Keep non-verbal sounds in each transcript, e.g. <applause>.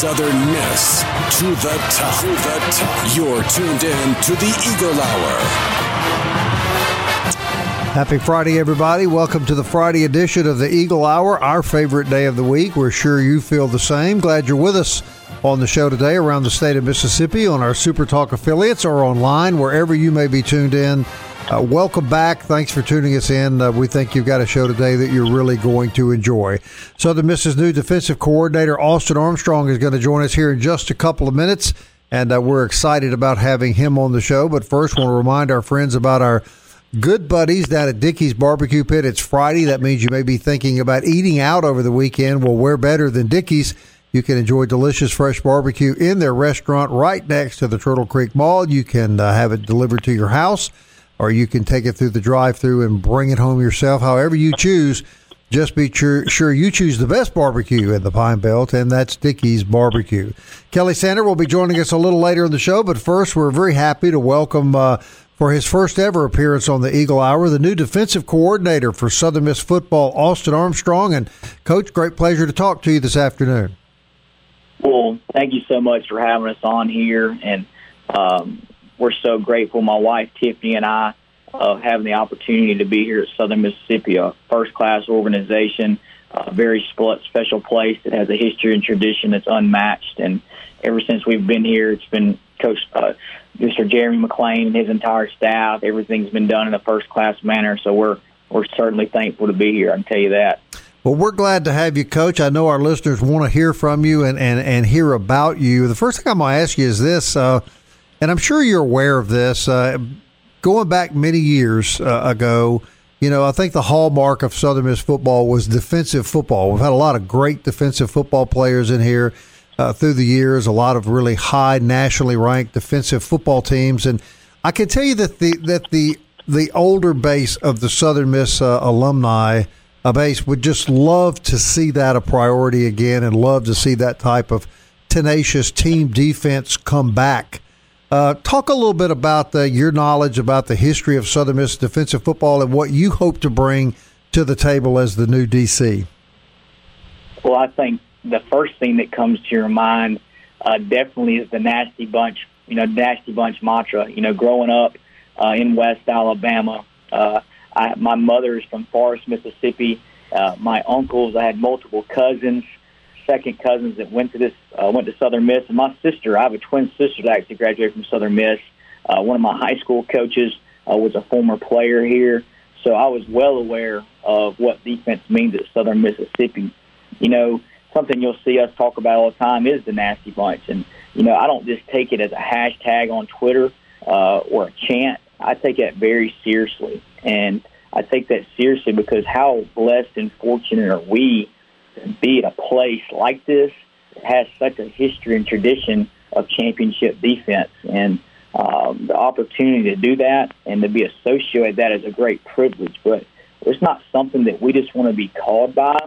Southern Miss to the top. To the top. You're tuned in to the Eagle Hour. Happy Friday, everybody. Welcome to the Friday edition of the Eagle Hour, our favorite day of the week. We're sure you feel the same. Glad you're with us on the show today around the state of Mississippi on our Super Talk affiliates or online, wherever you may be tuned in. Uh, welcome back. Thanks for tuning us in. Uh, we think you've got a show today that you're really going to enjoy. Southern Miss's new defensive coordinator, Austin Armstrong, is going to join us here in just a couple of minutes, and uh, we're excited about having him on the show. But first, want to remind our friends about our good buddies down at Dickey's Barbecue Pit. It's Friday. That means you may be thinking about eating out over the weekend. Well, where better than Dickey's? You can enjoy delicious fresh barbecue in their restaurant right next to the Turtle Creek Mall. You can uh, have it delivered to your house or you can take it through the drive-through and bring it home yourself. However you choose, just be sure, sure you choose the best barbecue in the Pine Belt, and that's Dickey's Barbecue. Kelly Sander will be joining us a little later in the show, but first, we're very happy to welcome uh, for his first ever appearance on the Eagle Hour the new defensive coordinator for Southern Miss football, Austin Armstrong. And Coach, great pleasure to talk to you this afternoon. Well, thank you so much for having us on here, and um, we're so grateful. My wife Tiffany and I uh, having the opportunity to be here at Southern Mississippi, a first class organization, a very special place that has a history and tradition that's unmatched. And ever since we've been here, it's been Coach uh, Mr. Jeremy McClain and his entire staff. Everything's been done in a first class manner. So we're we're certainly thankful to be here. I can tell you that. Well, we're glad to have you, Coach. I know our listeners want to hear from you and, and, and hear about you. The first thing I'm going to ask you is this, uh, and I'm sure you're aware of this. Uh, going back many years uh, ago, you know, I think the hallmark of Southern Miss football was defensive football. We've had a lot of great defensive football players in here uh, through the years, a lot of really high nationally ranked defensive football teams, and I can tell you that the that the the older base of the Southern Miss uh, alumni uh, base would just love to see that a priority again, and love to see that type of tenacious team defense come back. Uh, talk a little bit about the, your knowledge about the history of Southern Miss defensive football and what you hope to bring to the table as the new DC. Well, I think the first thing that comes to your mind uh, definitely is the nasty bunch, you know, nasty bunch mantra. You know, growing up uh, in West Alabama, uh, I, my mother is from Forest, Mississippi. Uh, my uncles, I had multiple cousins, second cousins that went to this, uh, went to Southern Miss, and my sister. I have a twin sister that actually graduated from Southern Miss. Uh, one of my high school coaches uh, was a former player here, so I was well aware of what defense means at Southern Mississippi. You know, something you'll see us talk about all the time is the nasty bunch, and you know, I don't just take it as a hashtag on Twitter uh, or a chant. I take that very seriously, and I take that seriously because how blessed and fortunate are we be at a place like this has such a history and tradition of championship defense, and um, the opportunity to do that and to be associated with that is a great privilege. But it's not something that we just want to be called by.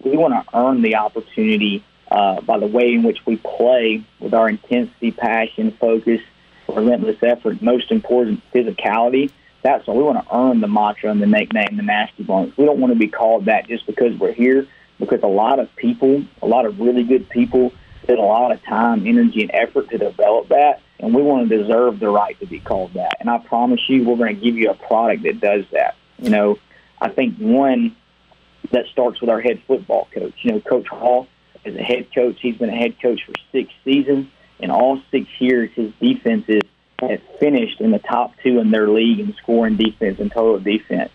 We want to earn the opportunity uh, by the way in which we play with our intensity, passion, focus, relentless effort, most important, physicality. That's what we want to earn the mantra and the nickname, the Nasty Bunch. We don't want to be called that just because we're here, because a lot of people, a lot of really good people, spend a lot of time, energy, and effort to develop that, and we want to deserve the right to be called that. And I promise you, we're going to give you a product that does that. You know, I think one that starts with our head football coach. You know, Coach Hall is a head coach. He's been a head coach for six seasons. In all six years, his defenses have finished in the top two in their league in scoring defense and total defense.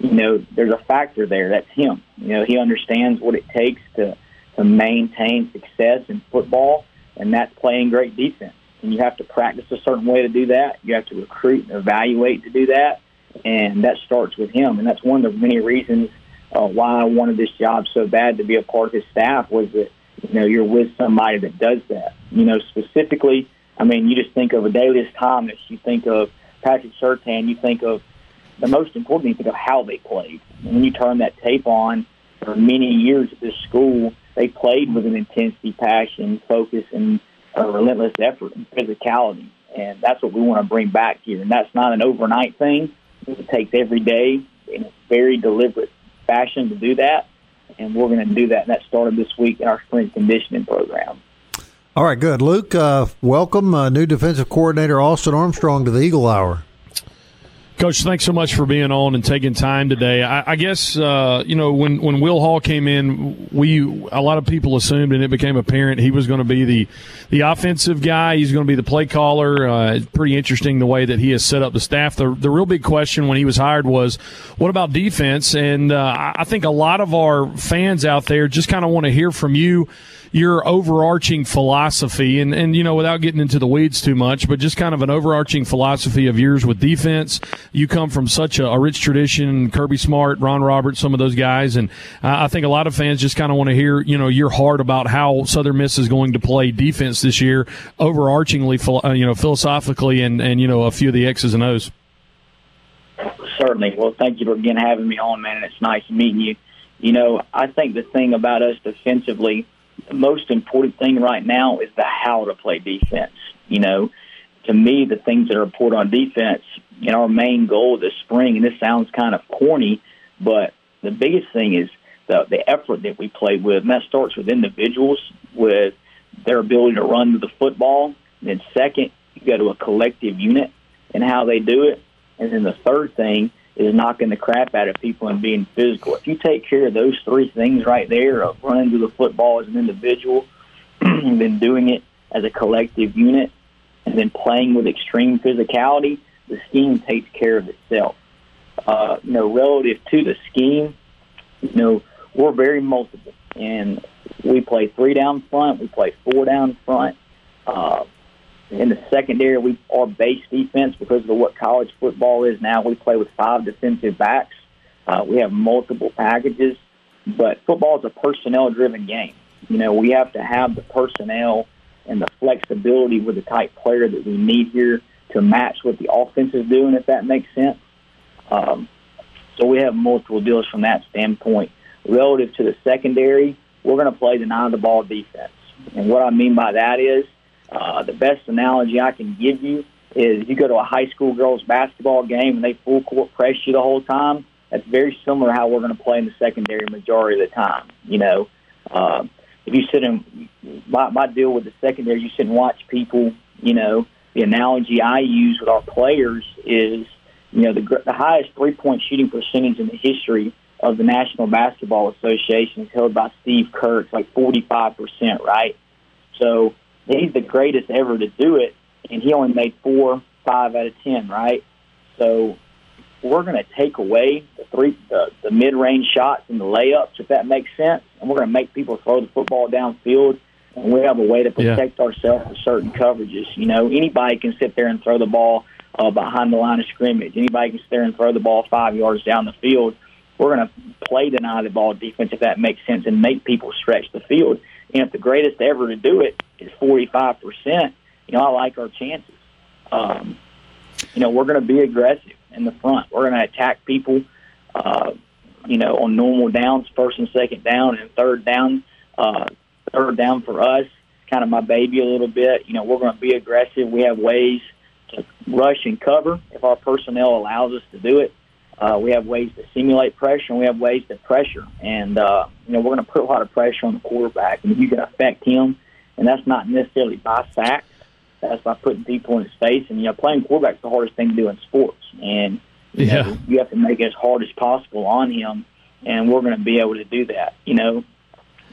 You know, there's a factor there. That's him. You know, he understands what it takes to to maintain success in football, and that's playing great defense. And you have to practice a certain way to do that. You have to recruit and evaluate to do that, and that starts with him. And that's one of the many reasons uh, why I wanted this job so bad to be a part of his staff was that you know you're with somebody that does that. You know, specifically, I mean, you just think of Adalius Thomas, you think of Patrick Surtain, you think of the most important thing, of how they played. When you turn that tape on for many years at this school, they played with an intensity, passion, focus, and a relentless effort and physicality. And that's what we want to bring back here. And that's not an overnight thing. It takes every day in a very deliberate fashion to do that. And we're going to do that. And that started this week in our strength conditioning program. All right, good. Luke, uh, welcome, uh, new defensive coordinator Austin Armstrong to the Eagle Hour. Coach, thanks so much for being on and taking time today. I, I guess uh, you know when when Will Hall came in, we a lot of people assumed, and it became apparent he was going to be the the offensive guy. He's going to be the play caller. Uh, it's pretty interesting the way that he has set up the staff. The the real big question when he was hired was, what about defense? And uh, I think a lot of our fans out there just kind of want to hear from you your overarching philosophy and, and you know without getting into the weeds too much but just kind of an overarching philosophy of yours with defense. You come from such a, a rich tradition kirby smart ron roberts some of those guys and i think a lot of fans just kind of want to hear you know your heart about how southern miss is going to play defense this year overarchingly uh, you know philosophically and and you know a few of the x's and o's. Certainly. Well thank you for again having me on man And it's nice meeting you. You know i think the thing about us defensively the most important thing right now is the how to play defense. You know, to me, the things that are important on defense, and our main goal this spring, and this sounds kind of corny, but the biggest thing is the, the effort that we play with, and that starts with individuals, with their ability to run to the football. And then second, you go to a collective unit and how they do it. And then the third thing is knocking the crap out of people and being physical. If you take care of those three things right there of running to the football as an individual, and <clears throat> then doing it as a collective unit, and then playing with extreme physicality, the scheme takes care of itself. Uh, you know, relative to the scheme, you know, we're very multiple, and we play three down front, we play four down front. Uh, in the secondary, we our base defense because of what college football is now. We play with five defensive backs. Uh, we have multiple packages, but football is a personnel-driven game. You know, we have to have the personnel and the flexibility with the type player that we need here to match what the offense is doing, if that makes sense. Um, so we have multiple deals from that standpoint. Relative to the secondary, we're going to play the deny-the-ball defense, and what I mean by that is uh, the best analogy I can give you is you go to a high school girls basketball game and they full court press you the whole time. That's very similar to how we're going to play in the secondary majority of the time. You know, uh, if you sit in my, my deal with the secondary, you sit and watch people. You know, the analogy I use with our players is, you know, the, the highest three point shooting percentage in the history of the National Basketball Association is held by Steve Kerr. Like 45%, right? So he's the greatest ever to do it, and he only made four, five out of ten, right? So we're going to take away the three, the, the mid-range shots and the layups, if that makes sense, and we're going to make people throw the football downfield. And we have a way to protect yeah. ourselves with certain coverages. You know, anybody can sit there and throw the ball uh, behind the line of scrimmage. Anybody can sit there and throw the ball five yards down the field. We're going to play deny the ball defense, if that makes sense, and make people stretch the field. And if the greatest ever to do it is 45%, you know, I like our chances. Um, you know, we're going to be aggressive in the front. We're going to attack people, uh, you know, on normal downs, first and second down, and third down. Uh, third down for us, kind of my baby a little bit. You know, we're going to be aggressive. We have ways to rush and cover if our personnel allows us to do it. Uh, we have ways to simulate pressure, and we have ways to pressure. And uh, you know, we're going to put a lot of pressure on the quarterback, and you can affect him, and that's not necessarily by sacks, that's by putting people in his face. And you know, playing quarterback is the hardest thing to do in sports, and you yeah. know, you have to make it as hard as possible on him, and we're going to be able to do that. You know,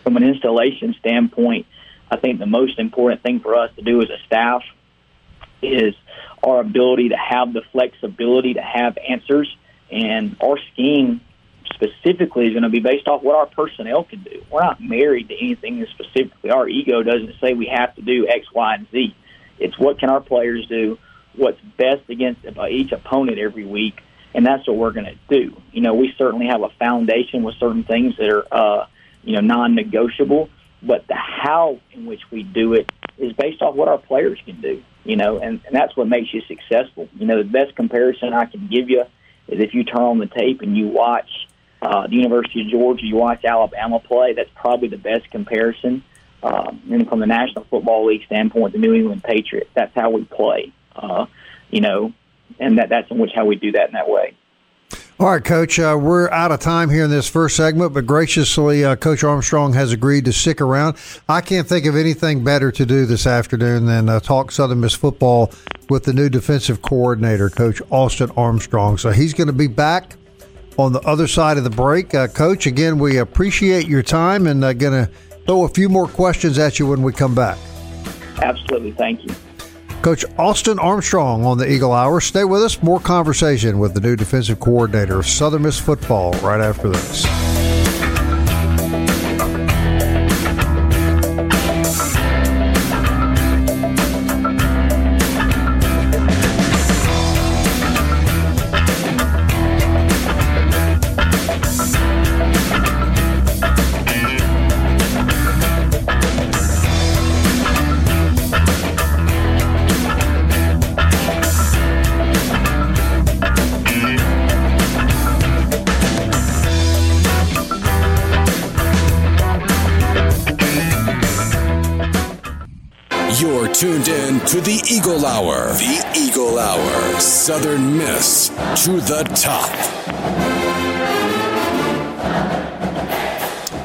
from an installation standpoint, I think the most important thing for us to do as a staff is our ability to have the flexibility to have answers and our scheme specifically is going to be based off what our personnel can do. We're not married to anything specifically. Our ego doesn't say we have to do X, Y, and Z. It's what can our players do, what's best against each opponent every week, and that's what we're going to do. You know, we certainly have a foundation with certain things that are, uh, you know, non-negotiable, but the how in which we do it is based off what our players can do. You know, and, and that's what makes you successful. You know, the best comparison I can give you is if you turn on the tape and you watch uh, the University of Georgia, you watch Alabama play. That's probably the best comparison. Um, and from the National Football League standpoint, the New England Patriots. That's how we play. Uh, you know, and that that's in which how we do that in that way. All right, Coach. Uh, we're out of time here in this first segment, but graciously, uh, Coach Armstrong has agreed to stick around. I can't think of anything better to do this afternoon than uh, talk Southern Miss football with the new defensive coordinator, Coach Austin Armstrong. So he's going to be back on the other side of the break. Uh, Coach, again, we appreciate your time and uh, going to throw a few more questions at you when we come back. Absolutely. Thank you. Coach Austin Armstrong on the Eagle Hour. Stay with us. More conversation with the new defensive coordinator of Southern Miss football right after this. To the Eagle Hour. The Eagle Hour. Southern Miss to the top.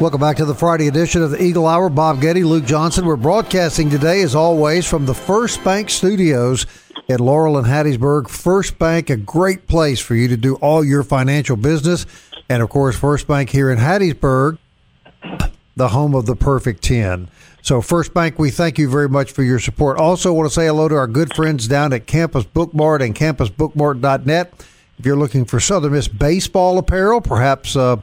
Welcome back to the Friday edition of the Eagle Hour. Bob Getty, Luke Johnson. We're broadcasting today, as always, from the First Bank Studios at Laurel and Hattiesburg. First Bank, a great place for you to do all your financial business. And of course, First Bank here in Hattiesburg, the home of the perfect 10. So, First Bank, we thank you very much for your support. Also, want to say hello to our good friends down at Campus Bookmart and campusbookmart.net. If you're looking for Southern Miss baseball apparel, perhaps uh,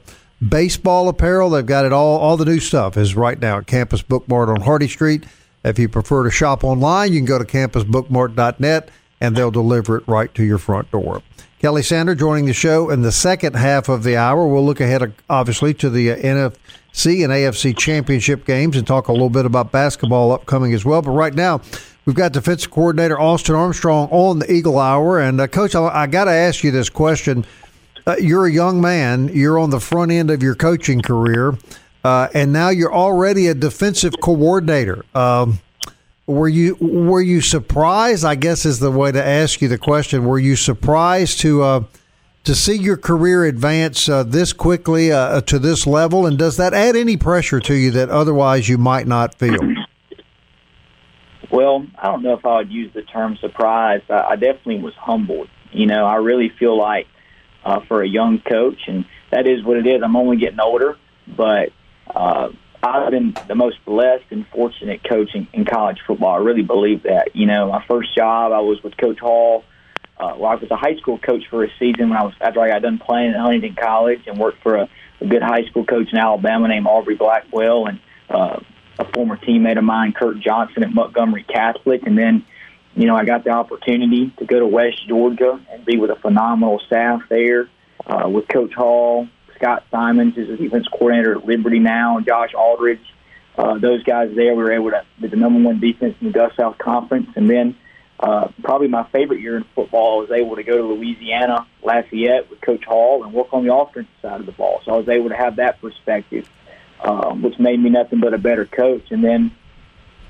baseball apparel, they've got it all. All the new stuff is right now at Campus Bookmart on Hardy Street. If you prefer to shop online, you can go to campusbookmart.net and they'll deliver it right to your front door. Kelly Sander joining the show in the second half of the hour. We'll look ahead, obviously, to the uh, NFC and AFC championship games and talk a little bit about basketball upcoming as well. But right now, we've got defensive coordinator Austin Armstrong on the Eagle Hour. And, uh, Coach, I, I got to ask you this question. Uh, you're a young man, you're on the front end of your coaching career, uh, and now you're already a defensive coordinator. Um, were you were you surprised? I guess is the way to ask you the question. Were you surprised to uh, to see your career advance uh, this quickly uh, to this level? And does that add any pressure to you that otherwise you might not feel? Well, I don't know if I would use the term surprised. I, I definitely was humbled. You know, I really feel like uh, for a young coach, and that is what it is. I'm only getting older, but uh, I've been the most blessed and fortunate coach in, in college football. I really believe that. You know, my first job, I was with Coach Hall. Uh, well, I was a high school coach for a season when I was after I got done playing at Huntington College and worked for a, a good high school coach in Alabama named Aubrey Blackwell and uh, a former teammate of mine, Kurt Johnson at Montgomery Catholic, and then you know I got the opportunity to go to West Georgia and be with a phenomenal staff there uh, with Coach Hall, Scott Symons is the defense coordinator at Liberty now, and Josh Aldridge. Uh, those guys there, we were able to be the number one defense in the Gulf South Conference. And then uh, probably my favorite year in football, I was able to go to Louisiana, Lafayette with Coach Hall and work on the offensive side of the ball. So I was able to have that perspective, um, which made me nothing but a better coach. And then,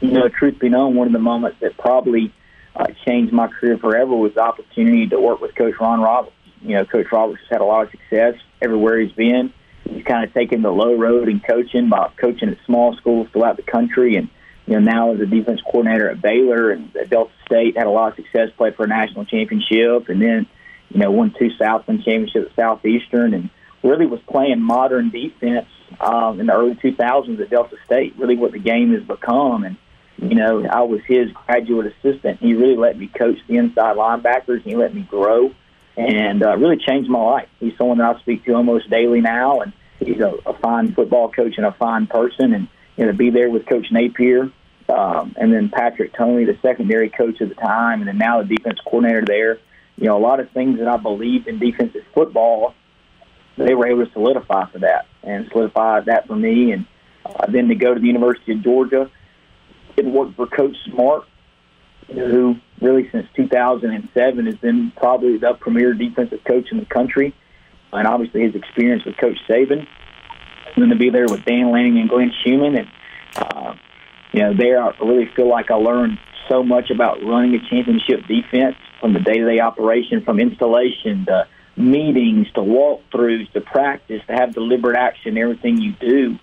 you know, truth be known, one of the moments that probably uh, changed my career forever was the opportunity to work with Coach Ron Roberts. You know, Coach Roberts has had a lot of success everywhere he's been. He's kind of taken the low road in coaching by coaching at small schools throughout the country, and you know now as a defense coordinator at Baylor and at Delta State, had a lot of success, played for a national championship, and then you know won two Southland championships at Southeastern, and really was playing modern defense um, in the early 2000s at Delta State. Really, what the game has become, and you know I was his graduate assistant. He really let me coach the inside linebackers, and he let me grow and uh, really changed my life. He's someone that I speak to almost daily now, and he's a, a fine football coach and a fine person. And you know, to be there with Coach Napier, um, and then Patrick Toney, the secondary coach at the time, and then now the defense coordinator there. you know, a lot of things that I believed in defensive football, they were able to solidify for that and solidify that for me. And uh, then to go to the University of Georgia, it worked for Coach Smart, who really since 2007 has been probably the premier defensive coach in the country, and obviously his experience with Coach Saban. And then to be there with Dan Lanning and Glenn Schumann, and uh, you know, there I really feel like I learned so much about running a championship defense from the day-to-day operation, from installation to meetings to walkthroughs to practice to have deliberate action, everything you do.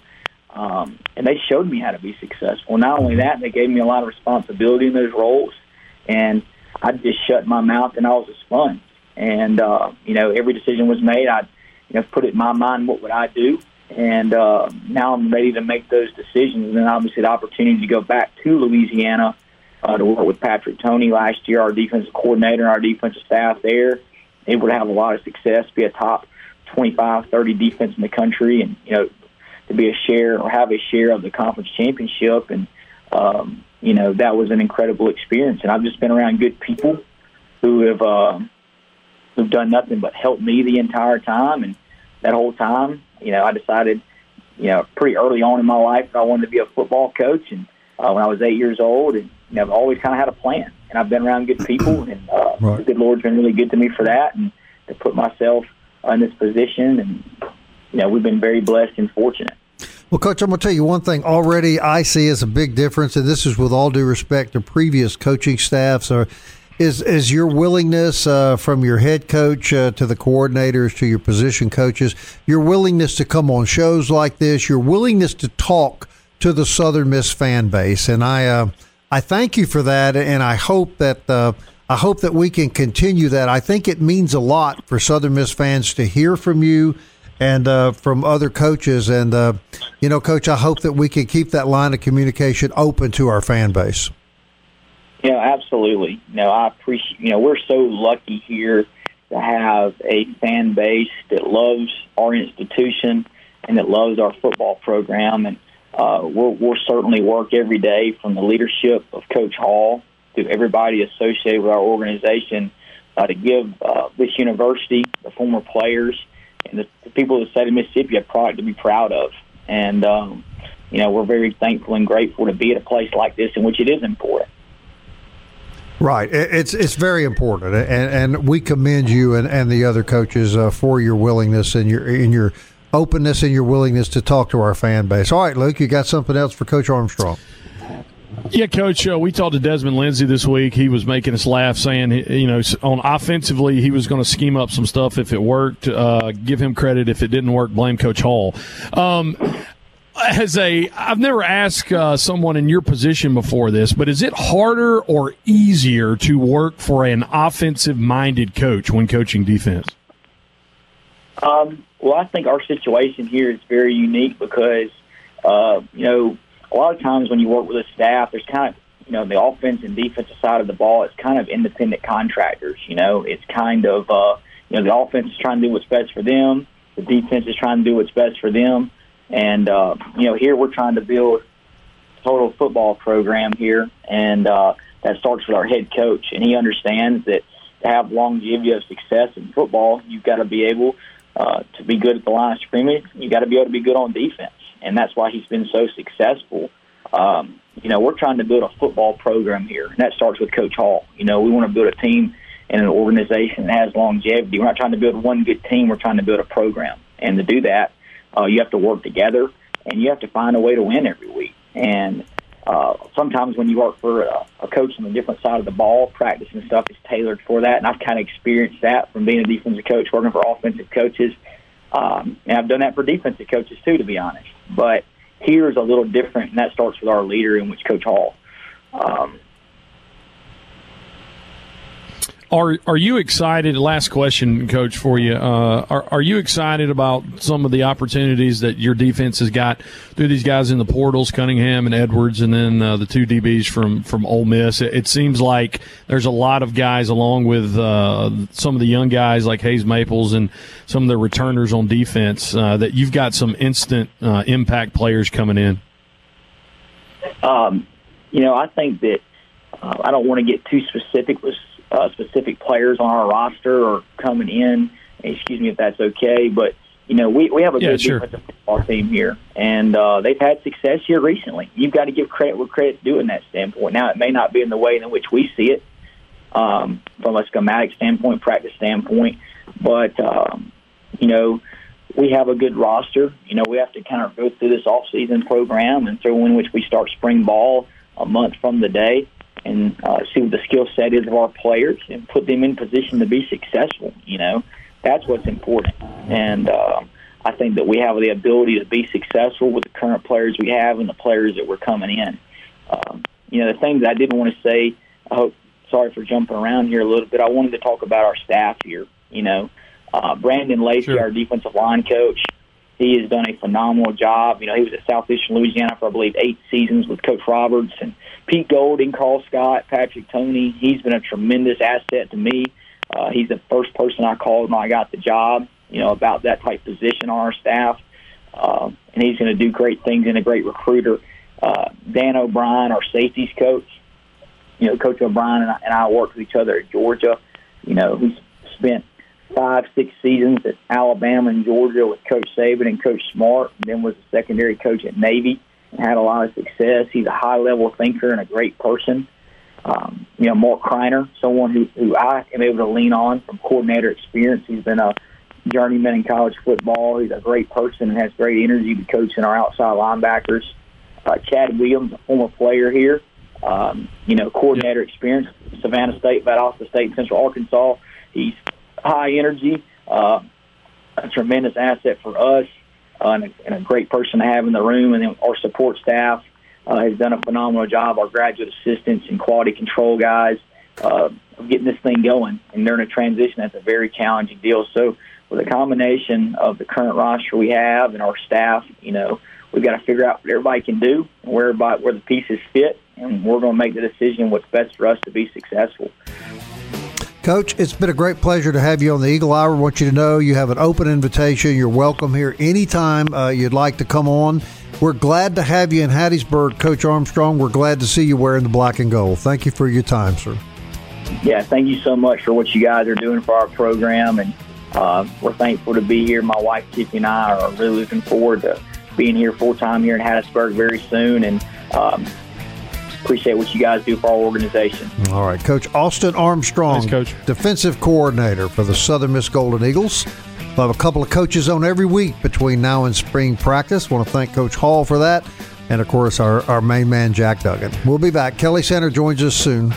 Um, and they showed me how to be successful. Not only that, they gave me a lot of responsibility in those roles, and I just shut my mouth and I was a sponge. And uh, you know, every decision was made. I, you know, put it in my mind what would I do, and uh, now I'm ready to make those decisions. And then obviously the opportunity to go back to Louisiana uh, to work with Patrick Toney last year, our defensive coordinator and our defensive staff there, able to have a lot of success, be a top 25, 30 defense in the country, and you know to be a share or have a share of the conference championship. And um, you know that was an incredible experience. And I've just been around good people who have uh, who've done nothing but help me the entire time. And that whole time, you know, I decided, you know, pretty early on in my life that I wanted to be a football coach. And uh, when I was eight years old, and you know, I've always kind of had a plan. And I've been around good people, and uh, <clears throat> right. the good Lord's been really good to me for that, and to put myself in this position. And you know, we've been very blessed and fortunate. Well, Coach, I'm going to tell you one thing already I see as a big difference, and this is with all due respect to previous coaching staffs, or is is your willingness uh, from your head coach uh, to the coordinators to your position coaches, your willingness to come on shows like this, your willingness to talk to the Southern Miss fan base, and I uh, I thank you for that, and I hope that uh, I hope that we can continue that. I think it means a lot for Southern Miss fans to hear from you and uh, from other coaches, and uh, you know, Coach, I hope that we can keep that line of communication open to our fan base. Yeah, absolutely. You know, I appreciate. You know, we're so lucky here to have a fan base that loves our institution and that loves our football program, and uh, we'll, we'll certainly work every day from the leadership of Coach Hall to everybody associated with our organization uh, to give uh, this university, the former players, and the, the people of the state of Mississippi a product to be proud of. And, um, you know, we're very thankful and grateful to be at a place like this in which it is important. Right, it's it's very important, and and we commend you and, and the other coaches uh, for your willingness and your in your openness and your willingness to talk to our fan base. All right, Luke, you got something else for Coach Armstrong? Yeah, Coach. Uh, we talked to Desmond Lindsay this week. He was making us laugh, saying, you know, on offensively, he was going to scheme up some stuff if it worked. Uh, give him credit if it didn't work. Blame Coach Hall. Um, as a, I've never asked uh, someone in your position before this, but is it harder or easier to work for an offensive-minded coach when coaching defense? Um, well, I think our situation here is very unique because, uh, you know, a lot of times when you work with a staff, there's kind of, you know, the offense and defensive side of the ball, it's kind of independent contractors. You know, it's kind of, uh, you know, the offense is trying to do what's best for them, the defense is trying to do what's best for them. And, uh, you know, here we're trying to build total football program here, and uh, that starts with our head coach. And he understands that to have longevity of success in football, you've got to be able uh, to be good at the line of scrimmage, you got to be able to be good on defense, and that's why he's been so successful. Um, you know, we're trying to build a football program here, and that starts with Coach Hall. You know, we want to build a team and an organization that has longevity. We're not trying to build one good team; we're trying to build a program, and to do that, uh, you have to work together, and you have to find a way to win every week. And uh, sometimes when you work for a, a coach on the different side of the ball, practice and stuff is tailored for that. And I've kind of experienced that from being a defensive coach, working for offensive coaches. Um, and I've done that for defensive coaches too, to be honest. But here is a little different, and that starts with our leader, in which Coach Hall. Um, are are you excited? Last question, Coach, for you. Uh, are are you excited about some of the opportunities that your defense has got through these guys in the portals, Cunningham and Edwards, and then uh, the two DBs from from Ole Miss? It, it, seems like there's a lot of guys, along with uh, some of the young guys like Hayes Maples and some of the returners on defense, uh, that you've got some instant uh, impact players coming in. Um, you know, I think that uh, I don't want to get too specific with uh, specific players on our roster or coming in. Excuse me if that's okay, but you know we we have a yeah, good sure. defensive football team here, and uh, they've had success here recently. You've got to give credit where credit's due in that standpoint. Now it may not be in the way in which we see it um, from a schematic standpoint, practice standpoint, but um, you know we have a good roster. You know, we have to kind of go through this off-season program and through in which we start spring ball a month from the day and uh, see what the skill set is of our players and put them in position to be successful. You know, that's what's important. And uh, I think that we have the ability to be successful with the current players we have and the players that we're coming in. Um, you know, the things I didn't want to say, I hope, sorry for jumping around here a little bit. I wanted to talk about our staff here. You know, uh, Brandon Lacey, Sure. our defensive line coach, he has done a phenomenal job. You know, he was at Southeastern Louisiana for I believe eight seasons with Coach Roberts and Pete Golding, Carl Scott, Patrick Toney. He's been a tremendous asset to me. Uh, he's the first person I called when I got the job. You know about that type position on our staff, uh, and he's going to do great things and a great recruiter. Uh, Dan O'Brien, our safeties coach. You know, Coach O'Brien and I, and I worked with each other at Georgia. You know, he's spent five, six seasons at Alabama and Georgia with Coach Saban and Coach Smart, and then was a secondary coach at Navy and had a lot of success. He's a high level thinker and a great person. Um, you know, Mark Kreiner, someone who, who I am able to lean on from coordinator experience. He's been a journeyman in college football. He's a great person and has great energy to coach in our outside linebackers. Uh, Chad Williams, a former player here, um, you know, coordinator experience, Savannah State, Valdosta State, Central Arkansas. He's high energy, uh, a tremendous asset for us, uh, and, a, and a great person to have in the room. And then our support staff uh, has done a phenomenal job. Our graduate assistants and quality control guys uh, of getting this thing going. And during a transition, that's a very challenging deal. So, with a combination of the current roster we have and our staff, you know, we've got to figure out what everybody can do where where the pieces fit, and we're going to make the decision what's best for us to be successful. Coach, it's been a great pleasure to have you on the Eagle Hour. I want you to know you have an open invitation. You're welcome here anytime uh, you'd like to come on. We're glad to have you in Hattiesburg, Coach Armstrong. We're glad to see you wearing the black and gold. Thank you for your time, sir. Yeah, thank you so much for what you guys are doing for our program, and uh, we're thankful to be here. My wife Tiffany and I are really looking forward to being here full time here in Hattiesburg very soon, and um, appreciate what you guys do for our organization. All right, Coach Austin Armstrong, Thanks, Coach. defensive coordinator for the Southern Miss Golden Eagles. We'll have a couple of coaches on every week between now and spring practice. Want to thank Coach Hall for that, and of course our, our main man Jack Duggan. We'll be back. Kelly Sander joins us soon.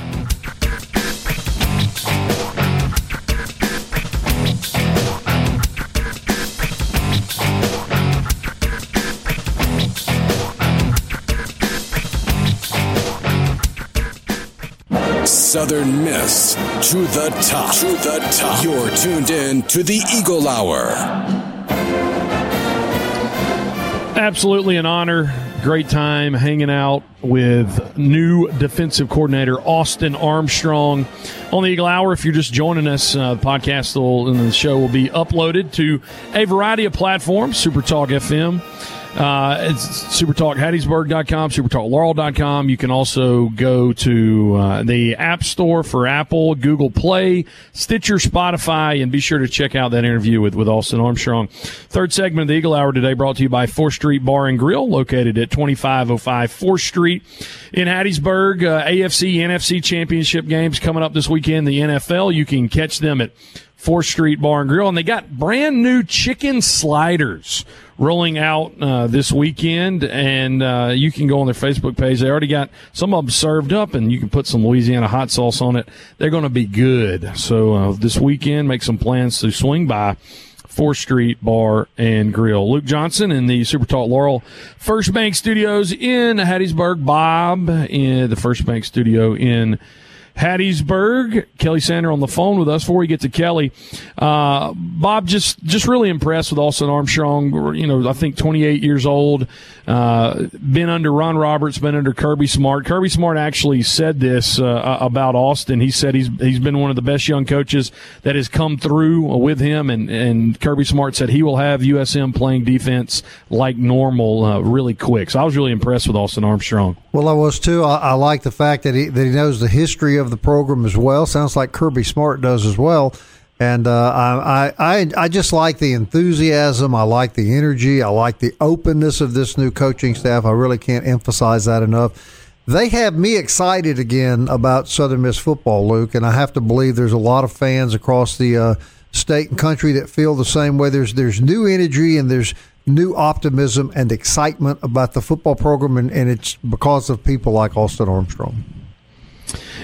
Southern Miss to the top. To the top. You're tuned in to the Eagle Hour. Absolutely an honor. Great time hanging out with new defensive coordinator Austin Armstrong on the Eagle Hour. If you're just joining us, uh, the podcast will, and the show will be uploaded to a variety of platforms. Super Talk FM. Uh, it's supertalkhattiesburg.com, supertalklaurel.com. You can also go to uh, the App Store for Apple, Google Play, Stitcher, Spotify, and be sure to check out that interview with, with Austin Armstrong. Third segment of the Eagle Hour today brought to you by 4th Street Bar and Grill, located at 2505 4th Street in Hattiesburg. Uh, AFC, NFC championship games coming up this weekend. The NFL, you can catch them at 4th Street Bar and Grill, and they got brand new chicken sliders rolling out uh, this weekend, and uh, you can go on their Facebook page. They already got some of them served up, and you can put some Louisiana hot sauce on it. They're going to be good. So uh, this weekend, make some plans to swing by. 4th Street Bar and Grill. Luke Johnson in the Super Talk Laurel First Bank Studios in Hattiesburg. Bob in the First Bank Studio in Hattiesburg. Kelly Sander on the phone with us. Before we get to Kelly, uh, Bob, just just really impressed with Austin Armstrong. You know, I think 28 years old, uh, been under Ron Roberts, been under Kirby Smart. Kirby Smart actually said this uh, about Austin. He said he's he's been one of the best young coaches that has come through with him, and and Kirby Smart said he will have USM playing defense like normal uh, really quick. So I was really impressed with Austin Armstrong. Well, I was too. I, I like the fact that he that he knows the history of of the program as well. Sounds like Kirby Smart does as well. And uh, I, I, I just like the enthusiasm. I like the energy. I like the openness of this new coaching staff. I really can't emphasize that enough. They have me excited again about Southern Miss football, Luke, and I have to believe there's a lot of fans across the uh, state and country that feel the same way. There's there's new energy and there's new optimism and excitement about the football program, and, and it's because of people like Austin Armstrong.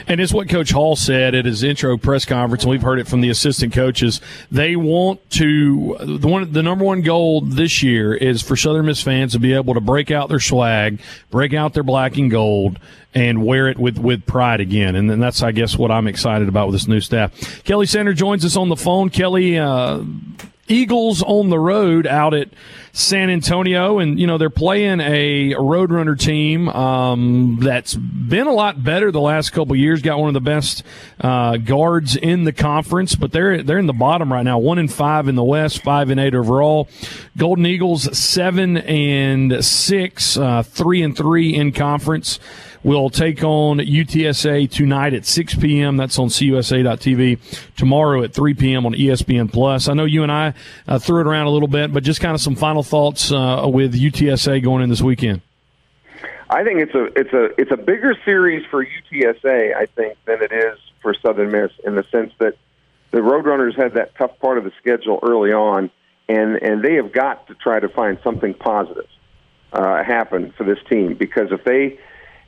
And it's what Coach Hall said at his intro press conference, and we've heard it from the assistant coaches. They want to the one the number one goal this year is for Southern Miss fans to be able to break out their swag, break out their black and gold, and wear it with with pride again. And then that's I guess what I'm excited about with this new staff. Kelly Sander joins us on the phone. Kelly. Uh, Eagles on the road out at San Antonio, and you know they're playing a Roadrunner team um, that's been a lot better the last couple years. Got one of the best uh, guards in the conference, but they're they're in the bottom right now. One and five in the West, five and eight overall. Golden Eagles seven and six, uh, three and three in conference will take on UTSA tonight at 6 p.m. That's on CUSA.tv. Tomorrow at 3 p.m. on ESPN Plus. I know you and I uh, threw it around a little bit, but just kind of some final thoughts uh, with UTSA going in this weekend. I think it's a it's a it's a bigger series for UTSA, I think, than it is for Southern Miss in the sense that the Roadrunners had that tough part of the schedule early on, and and they have got to try to find something positive uh, happen for this team because if they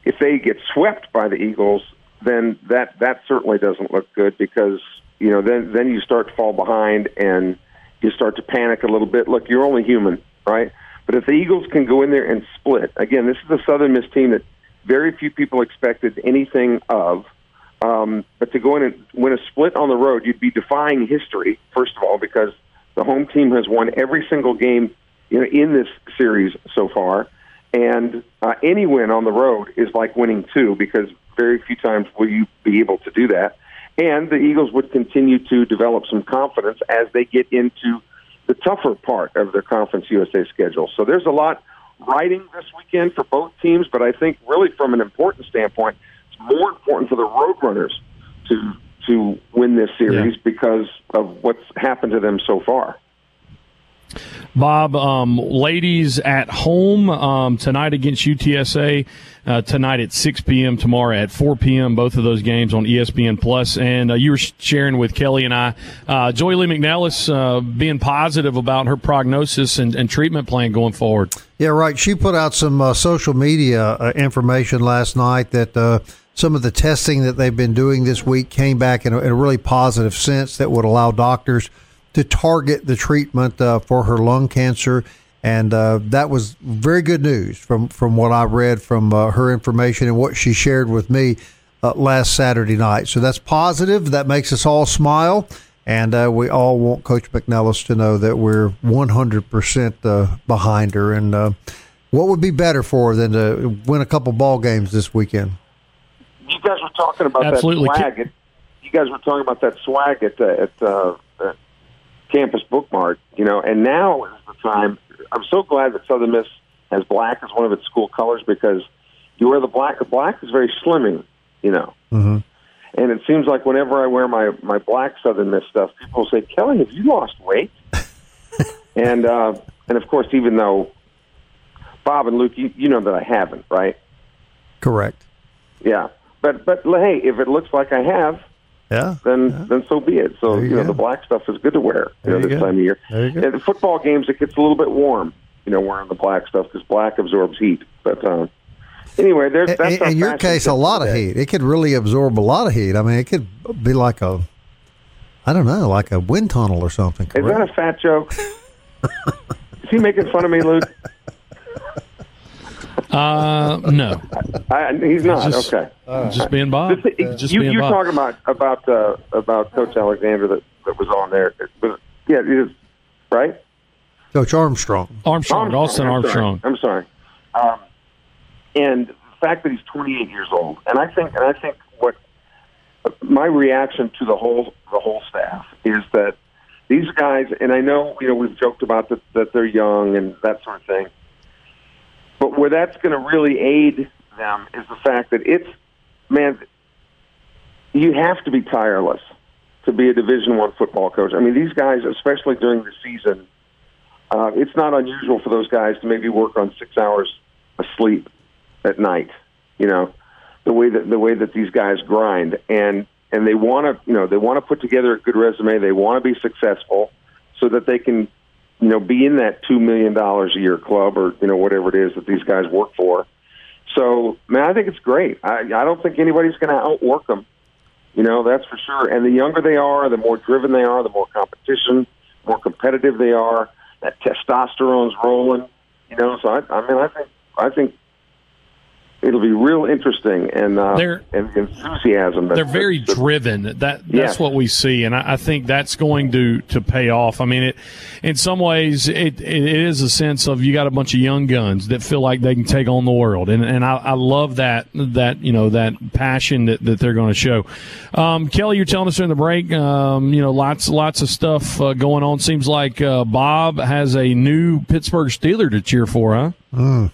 if they get swept by the Eagles, then that that certainly doesn't look good because you know then then you start to fall behind and you start to panic a little bit. Look, you're only human, right? But if the Eagles can go in there and split, again, this is a Southern Miss team that very few people expected anything of. Um, but to go in and win a split on the road, you'd be defying history, first of all, because the home team has won every single game you know, in this series so far. And uh, any win on the road is like winning two because very few times will you be able to do that. And the Eagles would continue to develop some confidence as they get into the tougher part of their Conference USA schedule. So there's a lot riding this weekend for both teams, but I think really from an important standpoint, it's more important for the Roadrunners to to win this series yeah. because of what's happened to them so far. Bob, um, ladies at home um, tonight against UTSA. Uh, tonight at 6 p.m. Tomorrow at 4 p.m. Both of those games on ESPN Plus. And uh, you were sharing with Kelly and I, uh, Joye Lee McNelis uh, being positive about her prognosis and, and, treatment plan going forward. Yeah, right. She put out some uh, social media uh, information last night that some of the testing that they've been doing this week came back in a, in a really positive sense that would allow doctors – to target the treatment uh, for her lung cancer. And uh, that was very good news from, from what I read from uh, her information and what she shared with me uh, last Saturday night. So that's positive. That makes us all smile. And uh, we all want Coach McNelis to know that we're 100% uh, behind her. And what would be better for her than to win a couple ball games this weekend? You guys were talking about Absolutely. that swag. At, you guys were talking about that swag at, at campus Bookmart, you know, and now is the time. I'm so glad that Southern Miss has black as one of its school colors because you wear the black. The black is very slimming, you know. Mm-hmm. And it seems like whenever I wear my my black Southern Miss stuff, people say, "Kelly, have you lost weight?" <laughs> and uh, and of course, even though Bob and Luke, you, you know that I haven't, right? Correct. Yeah, but but hey, if it looks like I have, yeah, then yeah. then so be it. So you, you know the black stuff is good to wear you know this go. time of year. There you go. And the football games it gets a little bit warm, you know, wearing the black stuff because black absorbs heat. But uh, anyway, there's that's in, in your case a lot of heat. It could really absorb a lot of heat. I mean, it could be like a I don't know, like a wind tunnel or something. Correct? Is that a fat joke? <laughs> is he making fun of me, Luke? <laughs> Uh, no, I, he's not. Just, okay, just being Bob. Just, just you, being you're Bob. talking about about uh, about Coach Alexander that, that was on there. Was, yeah, it is right. Coach Armstrong. Armstrong, Armstrong Austin I'm Armstrong. Sorry. I'm sorry. Um, and the fact that he's 28 years old, and I think, and I think what my reaction to the whole the whole staff is that these guys, and I know you know we've joked about that that they're young and that sort of thing but where that's going to really aid them is the fact that it's, man, you have to be tireless to be a Division One football coach. I mean, these guys, especially during the season, uh, it's not unusual for those guys to maybe work on six hours of sleep at night. You know, the way that the way that these guys grind and and they want to you know they want to put together a good resume. They want to be successful so that they can you know be in that two million dollars a year club or you know whatever it is that these guys work for. So man, I think it's great. I I don't think anybody's going to outwork them. You know that's for sure. And the younger they are, the more driven they are, the more competition, more competitive they are. That testosterone's rolling. You know, so I, I mean, I think I think it'll be real interesting and uh, they're, and enthusiasm. They're very driven. That that's yes. what we see, and I, I, think that's going to to pay off. I mean, it in some ways it, it is a sense of you got a bunch of young guns that feel like they can take on the world, and and I, I love that that you know that passion that, that they're going to show. Um, Kelly, you're telling us during the break, um, you know, lots lots of stuff uh, going on. Seems like uh, Bob has a new Pittsburgh Steeler to cheer for, huh? Mm.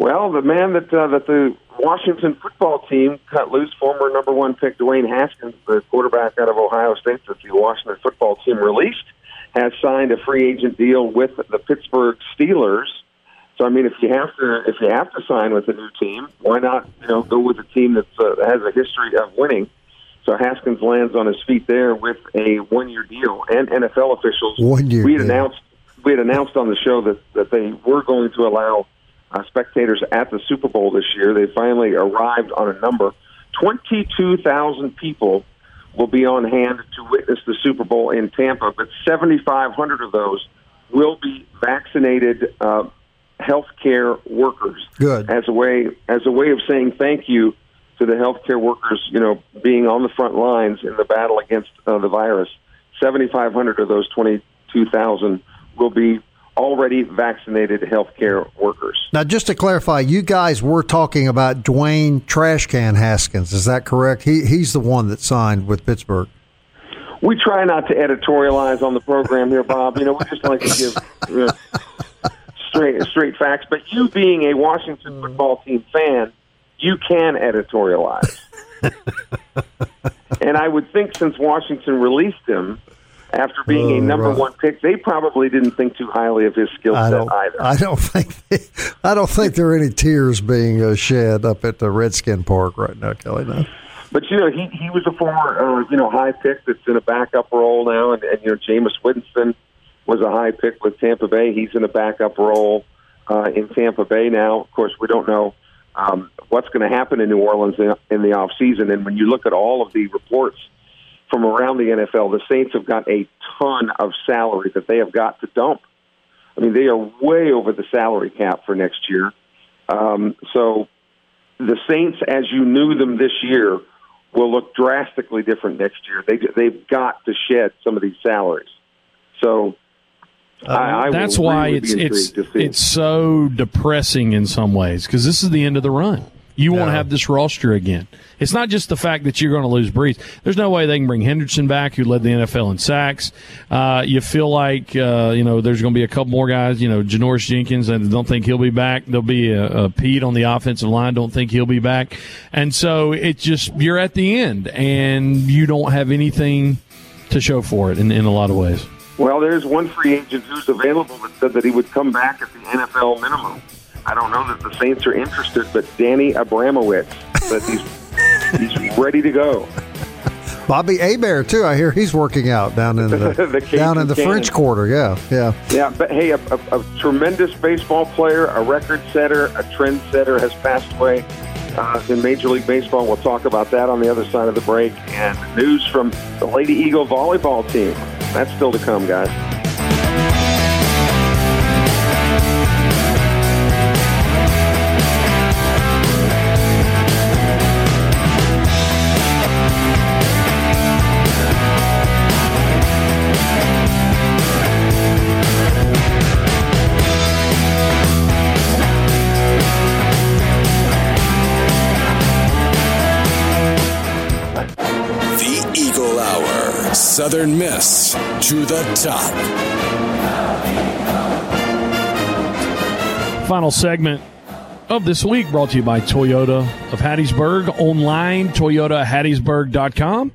Well, the man that uh, that the Washington football team cut loose, former number one pick Dwayne Haskins, the quarterback out of Ohio State that the Washington football team released, has signed a free agent deal with the Pittsburgh Steelers. So I mean, if you have to if you have to sign with a new team, why not you know go with a team that uh, has a history of winning? So Haskins lands on his feet there with a one year deal, and NFL officials one year. We had announced we had announced on the show that that they were going to allow uh, spectators at the Super Bowl this year. They finally arrived on a number. 22,000 people will be on hand to witness the Super Bowl in Tampa, but 7,500 of those will be vaccinated uh, healthcare workers. Good. As a way as a way of saying thank you to the healthcare workers, you know, being on the front lines in the battle against uh, the virus. 7,500 of those 22,000 will be already vaccinated healthcare workers. Now, just to clarify, you guys were talking about Dwayne Trashcan Haskins. Is that correct? He he's the one that signed with Pittsburgh. We try not to editorialize on the program here, Bob. You know, we just like to give you know, straight straight facts. But you, being a Washington football team fan, you can editorialize. <laughs> and I would think since Washington released him, after being a oh, number right. one pick, they probably didn't think too highly of his skill set either. I don't <laughs> think they, I don't think there are any tears being uh, shed up at the Redskin Park right now, Kelly. No. But you know, he he was a former uh, you know high pick that's in a backup role now, and, and you know Jameis Winston was a high pick with Tampa Bay. He's in a backup role uh, in Tampa Bay now. Of course, we don't know um, what's going to happen in New Orleans in, in the off season, and when you look at all of the reports from around the NFL, the Saints have got a ton of salary that they have got to dump. I mean, they are way over the salary cap for next year. Um, so the Saints, as you knew them this year, will look drastically different next year. They they've got to shed some of these salaries. So uh, I, I that's why really it's it's it's so depressing in some ways because this is the end of the run. You no. want to have this roster again. It's not just the fact that you're going to lose Brees. There's no way they can bring Henderson back, who led the NFL in sacks. Uh, you feel like uh, you know there's going to be a couple more guys. You know, Janoris Jenkins, I don't think he'll be back. There'll be a, a Peat on the offensive line. Don't think he'll be back. And so it's just you're at the end, and you don't have anything to show for it in, in a lot of ways. Well, there's one free agent who's available that said that he would come back at the NFL minimum. I don't know that the Saints are interested, but Danny Abramowicz but he's he's ready to go. Bobby Hebert too. I hear he's working out down in the, <laughs> the down in the Cannon. French Quarter. Yeah, yeah, yeah. But hey, a, a, a, tremendous baseball player, a record setter, a trend setter has passed away uh, in Major League Baseball. We'll talk about that on the other side of the break. And news from the Lady Eagle volleyball team. That's still to come, guys. Southern Miss to the top. Final segment of this week brought to you by Toyota of Hattiesburg. Online, toyotahattiesburg.com.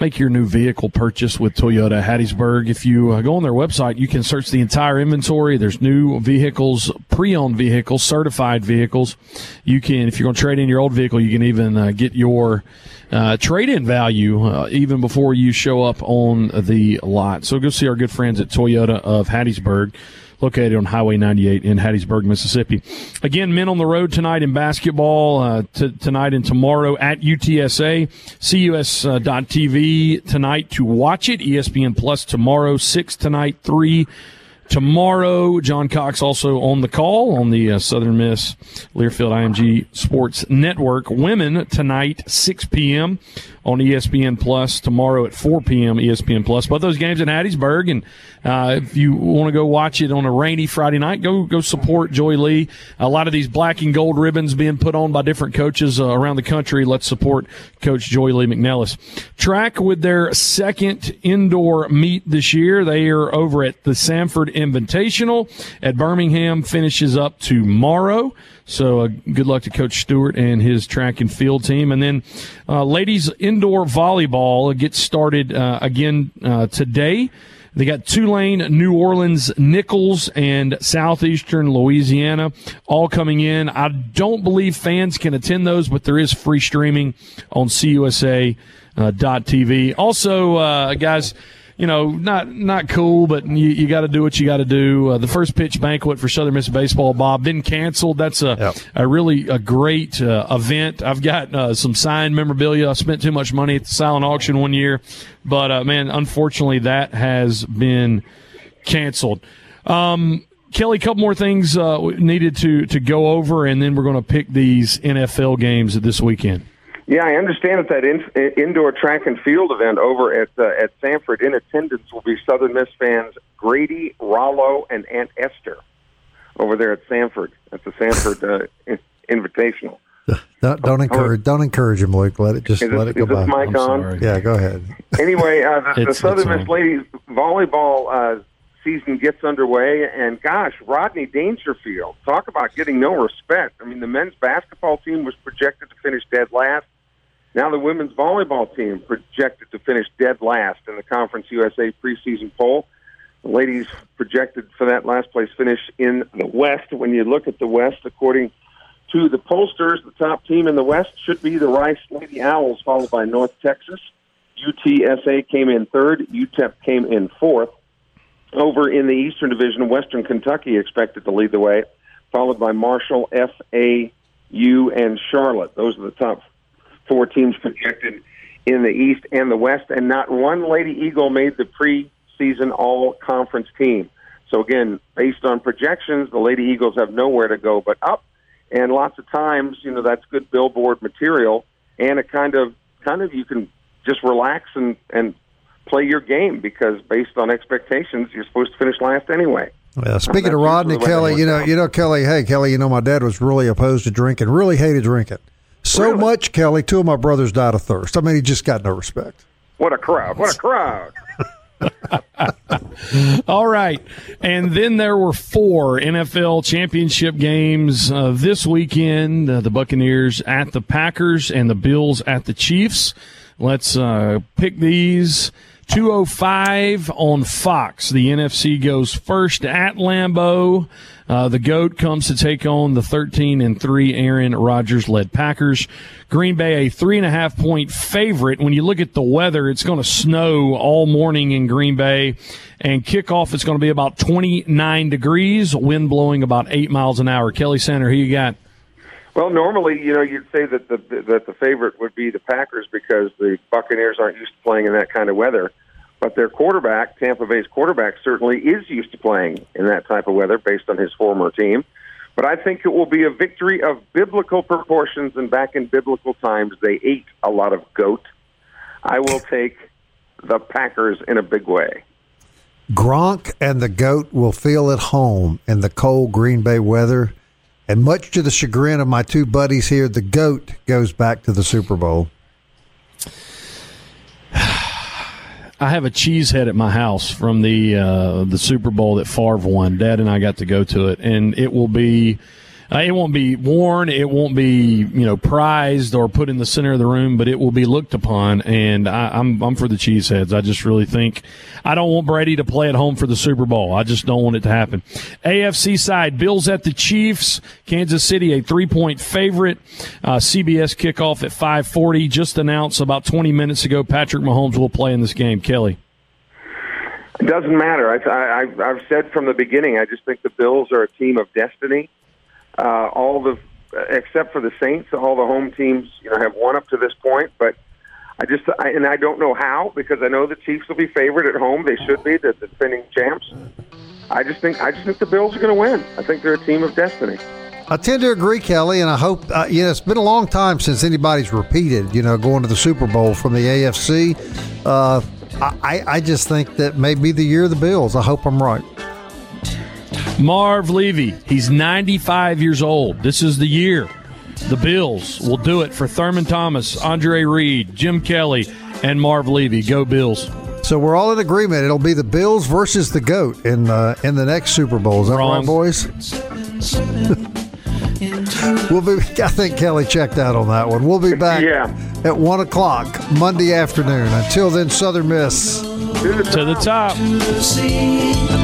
Make your new vehicle purchase with Toyota Hattiesburg. If you uh, go on their website, you can search the entire inventory. There's new vehicles, pre-owned vehicles, certified vehicles. You can, if you're going to trade in your old vehicle, you can even uh, get your uh, trade-in value uh, even before you show up on the lot. So go see our good friends at Toyota of Hattiesburg located on Highway 98 in Hattiesburg, Mississippi. Again, men on the road tonight in basketball, uh, t- tonight and tomorrow at UTSA. CUS.TV uh, tonight to watch it. ESPN Plus tomorrow, 6 tonight, 3 tomorrow. John Cox also on the call on the uh, Southern Miss Learfield IMG Sports Network. Women tonight, 6 p.m. on ESPN Plus. Tomorrow at 4 p.m. ESPN Plus. Both those games in Hattiesburg. And uh, if you want to go watch it on a rainy Friday night, go go support Joye Lee. A lot of these black and gold ribbons being put on by different coaches uh, around the country. Let's support Coach Joye Lee McNelis. Track with their second indoor meet this year. They are over at the Samford Invitational at Birmingham. Finishes up tomorrow. So uh, good luck to Coach Stewart and his track and field team. And then uh, ladies indoor volleyball gets started uh, again uh, today. They got Tulane, New Orleans, Nicholls, and Southeastern Louisiana all coming in. I don't believe fans can attend those, but there is free streaming on CUSA. Uh, .tv. Also, uh, guys, you know, not not cool, but you, you got to do what you got to do. Uh, the first pitch banquet for Southern Miss baseball, Bob, been canceled. That's a yep. a really a great uh, event. I've got uh, some signed memorabilia. I spent too much money at the silent auction one year, but uh, man, unfortunately, that has been canceled. Um, Kelly, a couple more things uh, needed to to go over, and then we're going to pick these NFL games this weekend. Yeah, I understand that that in, indoor track and field event over at uh, at Samford in attendance will be Southern Miss fans Grady, Rollo, and Aunt Esther over there at Sanford at the Sanford uh, <laughs> Invitational. Don't, don't encourage don't encourage him, Luke. Let it just is let it, it go by. Mic on? Yeah, go ahead. <laughs> Anyway, uh, the, the Southern Miss ladies volleyball uh, season gets underway, and gosh, Rodney Dangerfield, talk about getting no respect. I mean, the men's basketball team was projected to finish dead last. Now the women's volleyball team projected to finish dead last in the Conference USA preseason poll. The ladies projected for that last place finish in the West. When you look at the West, according to the pollsters, the top team in the West should be the Rice Lady Owls, followed by North Texas. UTSA came in third. UTEP came in fourth. Over in the Eastern Division, Western Kentucky expected to lead the way, followed by Marshall, FAU, and Charlotte. Those are the top four teams projected in the East and the West, and not one Lady Eagle made the preseason all conference team. So, again, based on projections, the Lady Eagles have nowhere to go but up. And lots of times, you know, that's good billboard material, and a kind of, kind of, you can just relax and, and play your game because based on expectations, you're supposed to finish last anyway. Well, speaking of Rodney Kelly, you know, you know, Kelly, hey, Kelly, you know, my dad was really opposed to drinking, really hated drinking. So really? much, Kelly, two of my brothers died of thirst. I mean, he just got no respect. What a crowd. What a crowd. <laughs> All right. And then there were four NFL championship games uh, this weekend uh, the Buccaneers at the Packers and the Bills at the Chiefs. Let's uh, pick these. 205 on Fox. The NFC goes first at Lambeau. Uh, the GOAT comes to take on the 13 and 3 Aaron Rodgers led Packers. Green Bay, a three and a half point favorite. When you look at the weather, it's going to snow all morning in Green Bay. And kickoff, it's going to be about 29 degrees, wind blowing about eight miles an hour. Kelly Sander, who you got? Well, normally, you know, you'd say that the that the favorite would be the Packers because the Buccaneers aren't used to playing in that kind of weather. But their quarterback, Tampa Bay's quarterback, certainly is used to playing in that type of weather based on his former team. But I think it will be a victory of biblical proportions, and back in biblical times, they ate a lot of goat. I will take the Packers in a big way. Gronk and the goat will feel at home in the cold Green Bay weather and much to the chagrin of my two buddies here, the GOAT goes back to the Super Bowl. <sighs> I have a cheese head at my house from the uh, the Super Bowl that Favre won. Dad and I got to go to it, and it will be Uh, it won't be worn, it won't be you know prized or put in the center of the room, but it will be looked upon. And I, I'm I'm for the Cheeseheads. I just really think I don't want Brady to play at home for the Super Bowl. I just don't want it to happen. AFC side, Bills at the Chiefs. Kansas City a three point favorite. Uh, CBS kickoff at 5:40. Just announced about 20 minutes ago. Patrick Mahomes will play in this game. Kelly. It doesn't matter. I, I, I've said from the beginning. I just think the Bills are a team of destiny. Uh, all the, except for the Saints, all the home teams, you know, have won up to this point. But I just, I, and I don't know how because I know the Chiefs will be favored at home. They should be. the defending champs. I just think, I just think the Bills are going to win. I think they're a team of destiny. I tend to agree, Kelly, and I hope. Uh, you know, it's been a long time since anybody's repeated. You know, going to the Super Bowl from the AFC. Uh, I, I just think that may be the year of the Bills. I hope I'm right. Marv Levy, he's 95 years old. This is the year. The Bills will do it for Thurman Thomas, Andre Reed, Jim Kelly, and Marv Levy. Go Bills. So we're all in agreement. It'll be the Bills versus the GOAT in uh, in the next Super Bowl. Is that Wrong. right, boys? <laughs> we'll be. I think Kelly checked out on that one. We'll be back Yeah. at one o'clock Monday afternoon. Until then, Southern Miss. To the top. A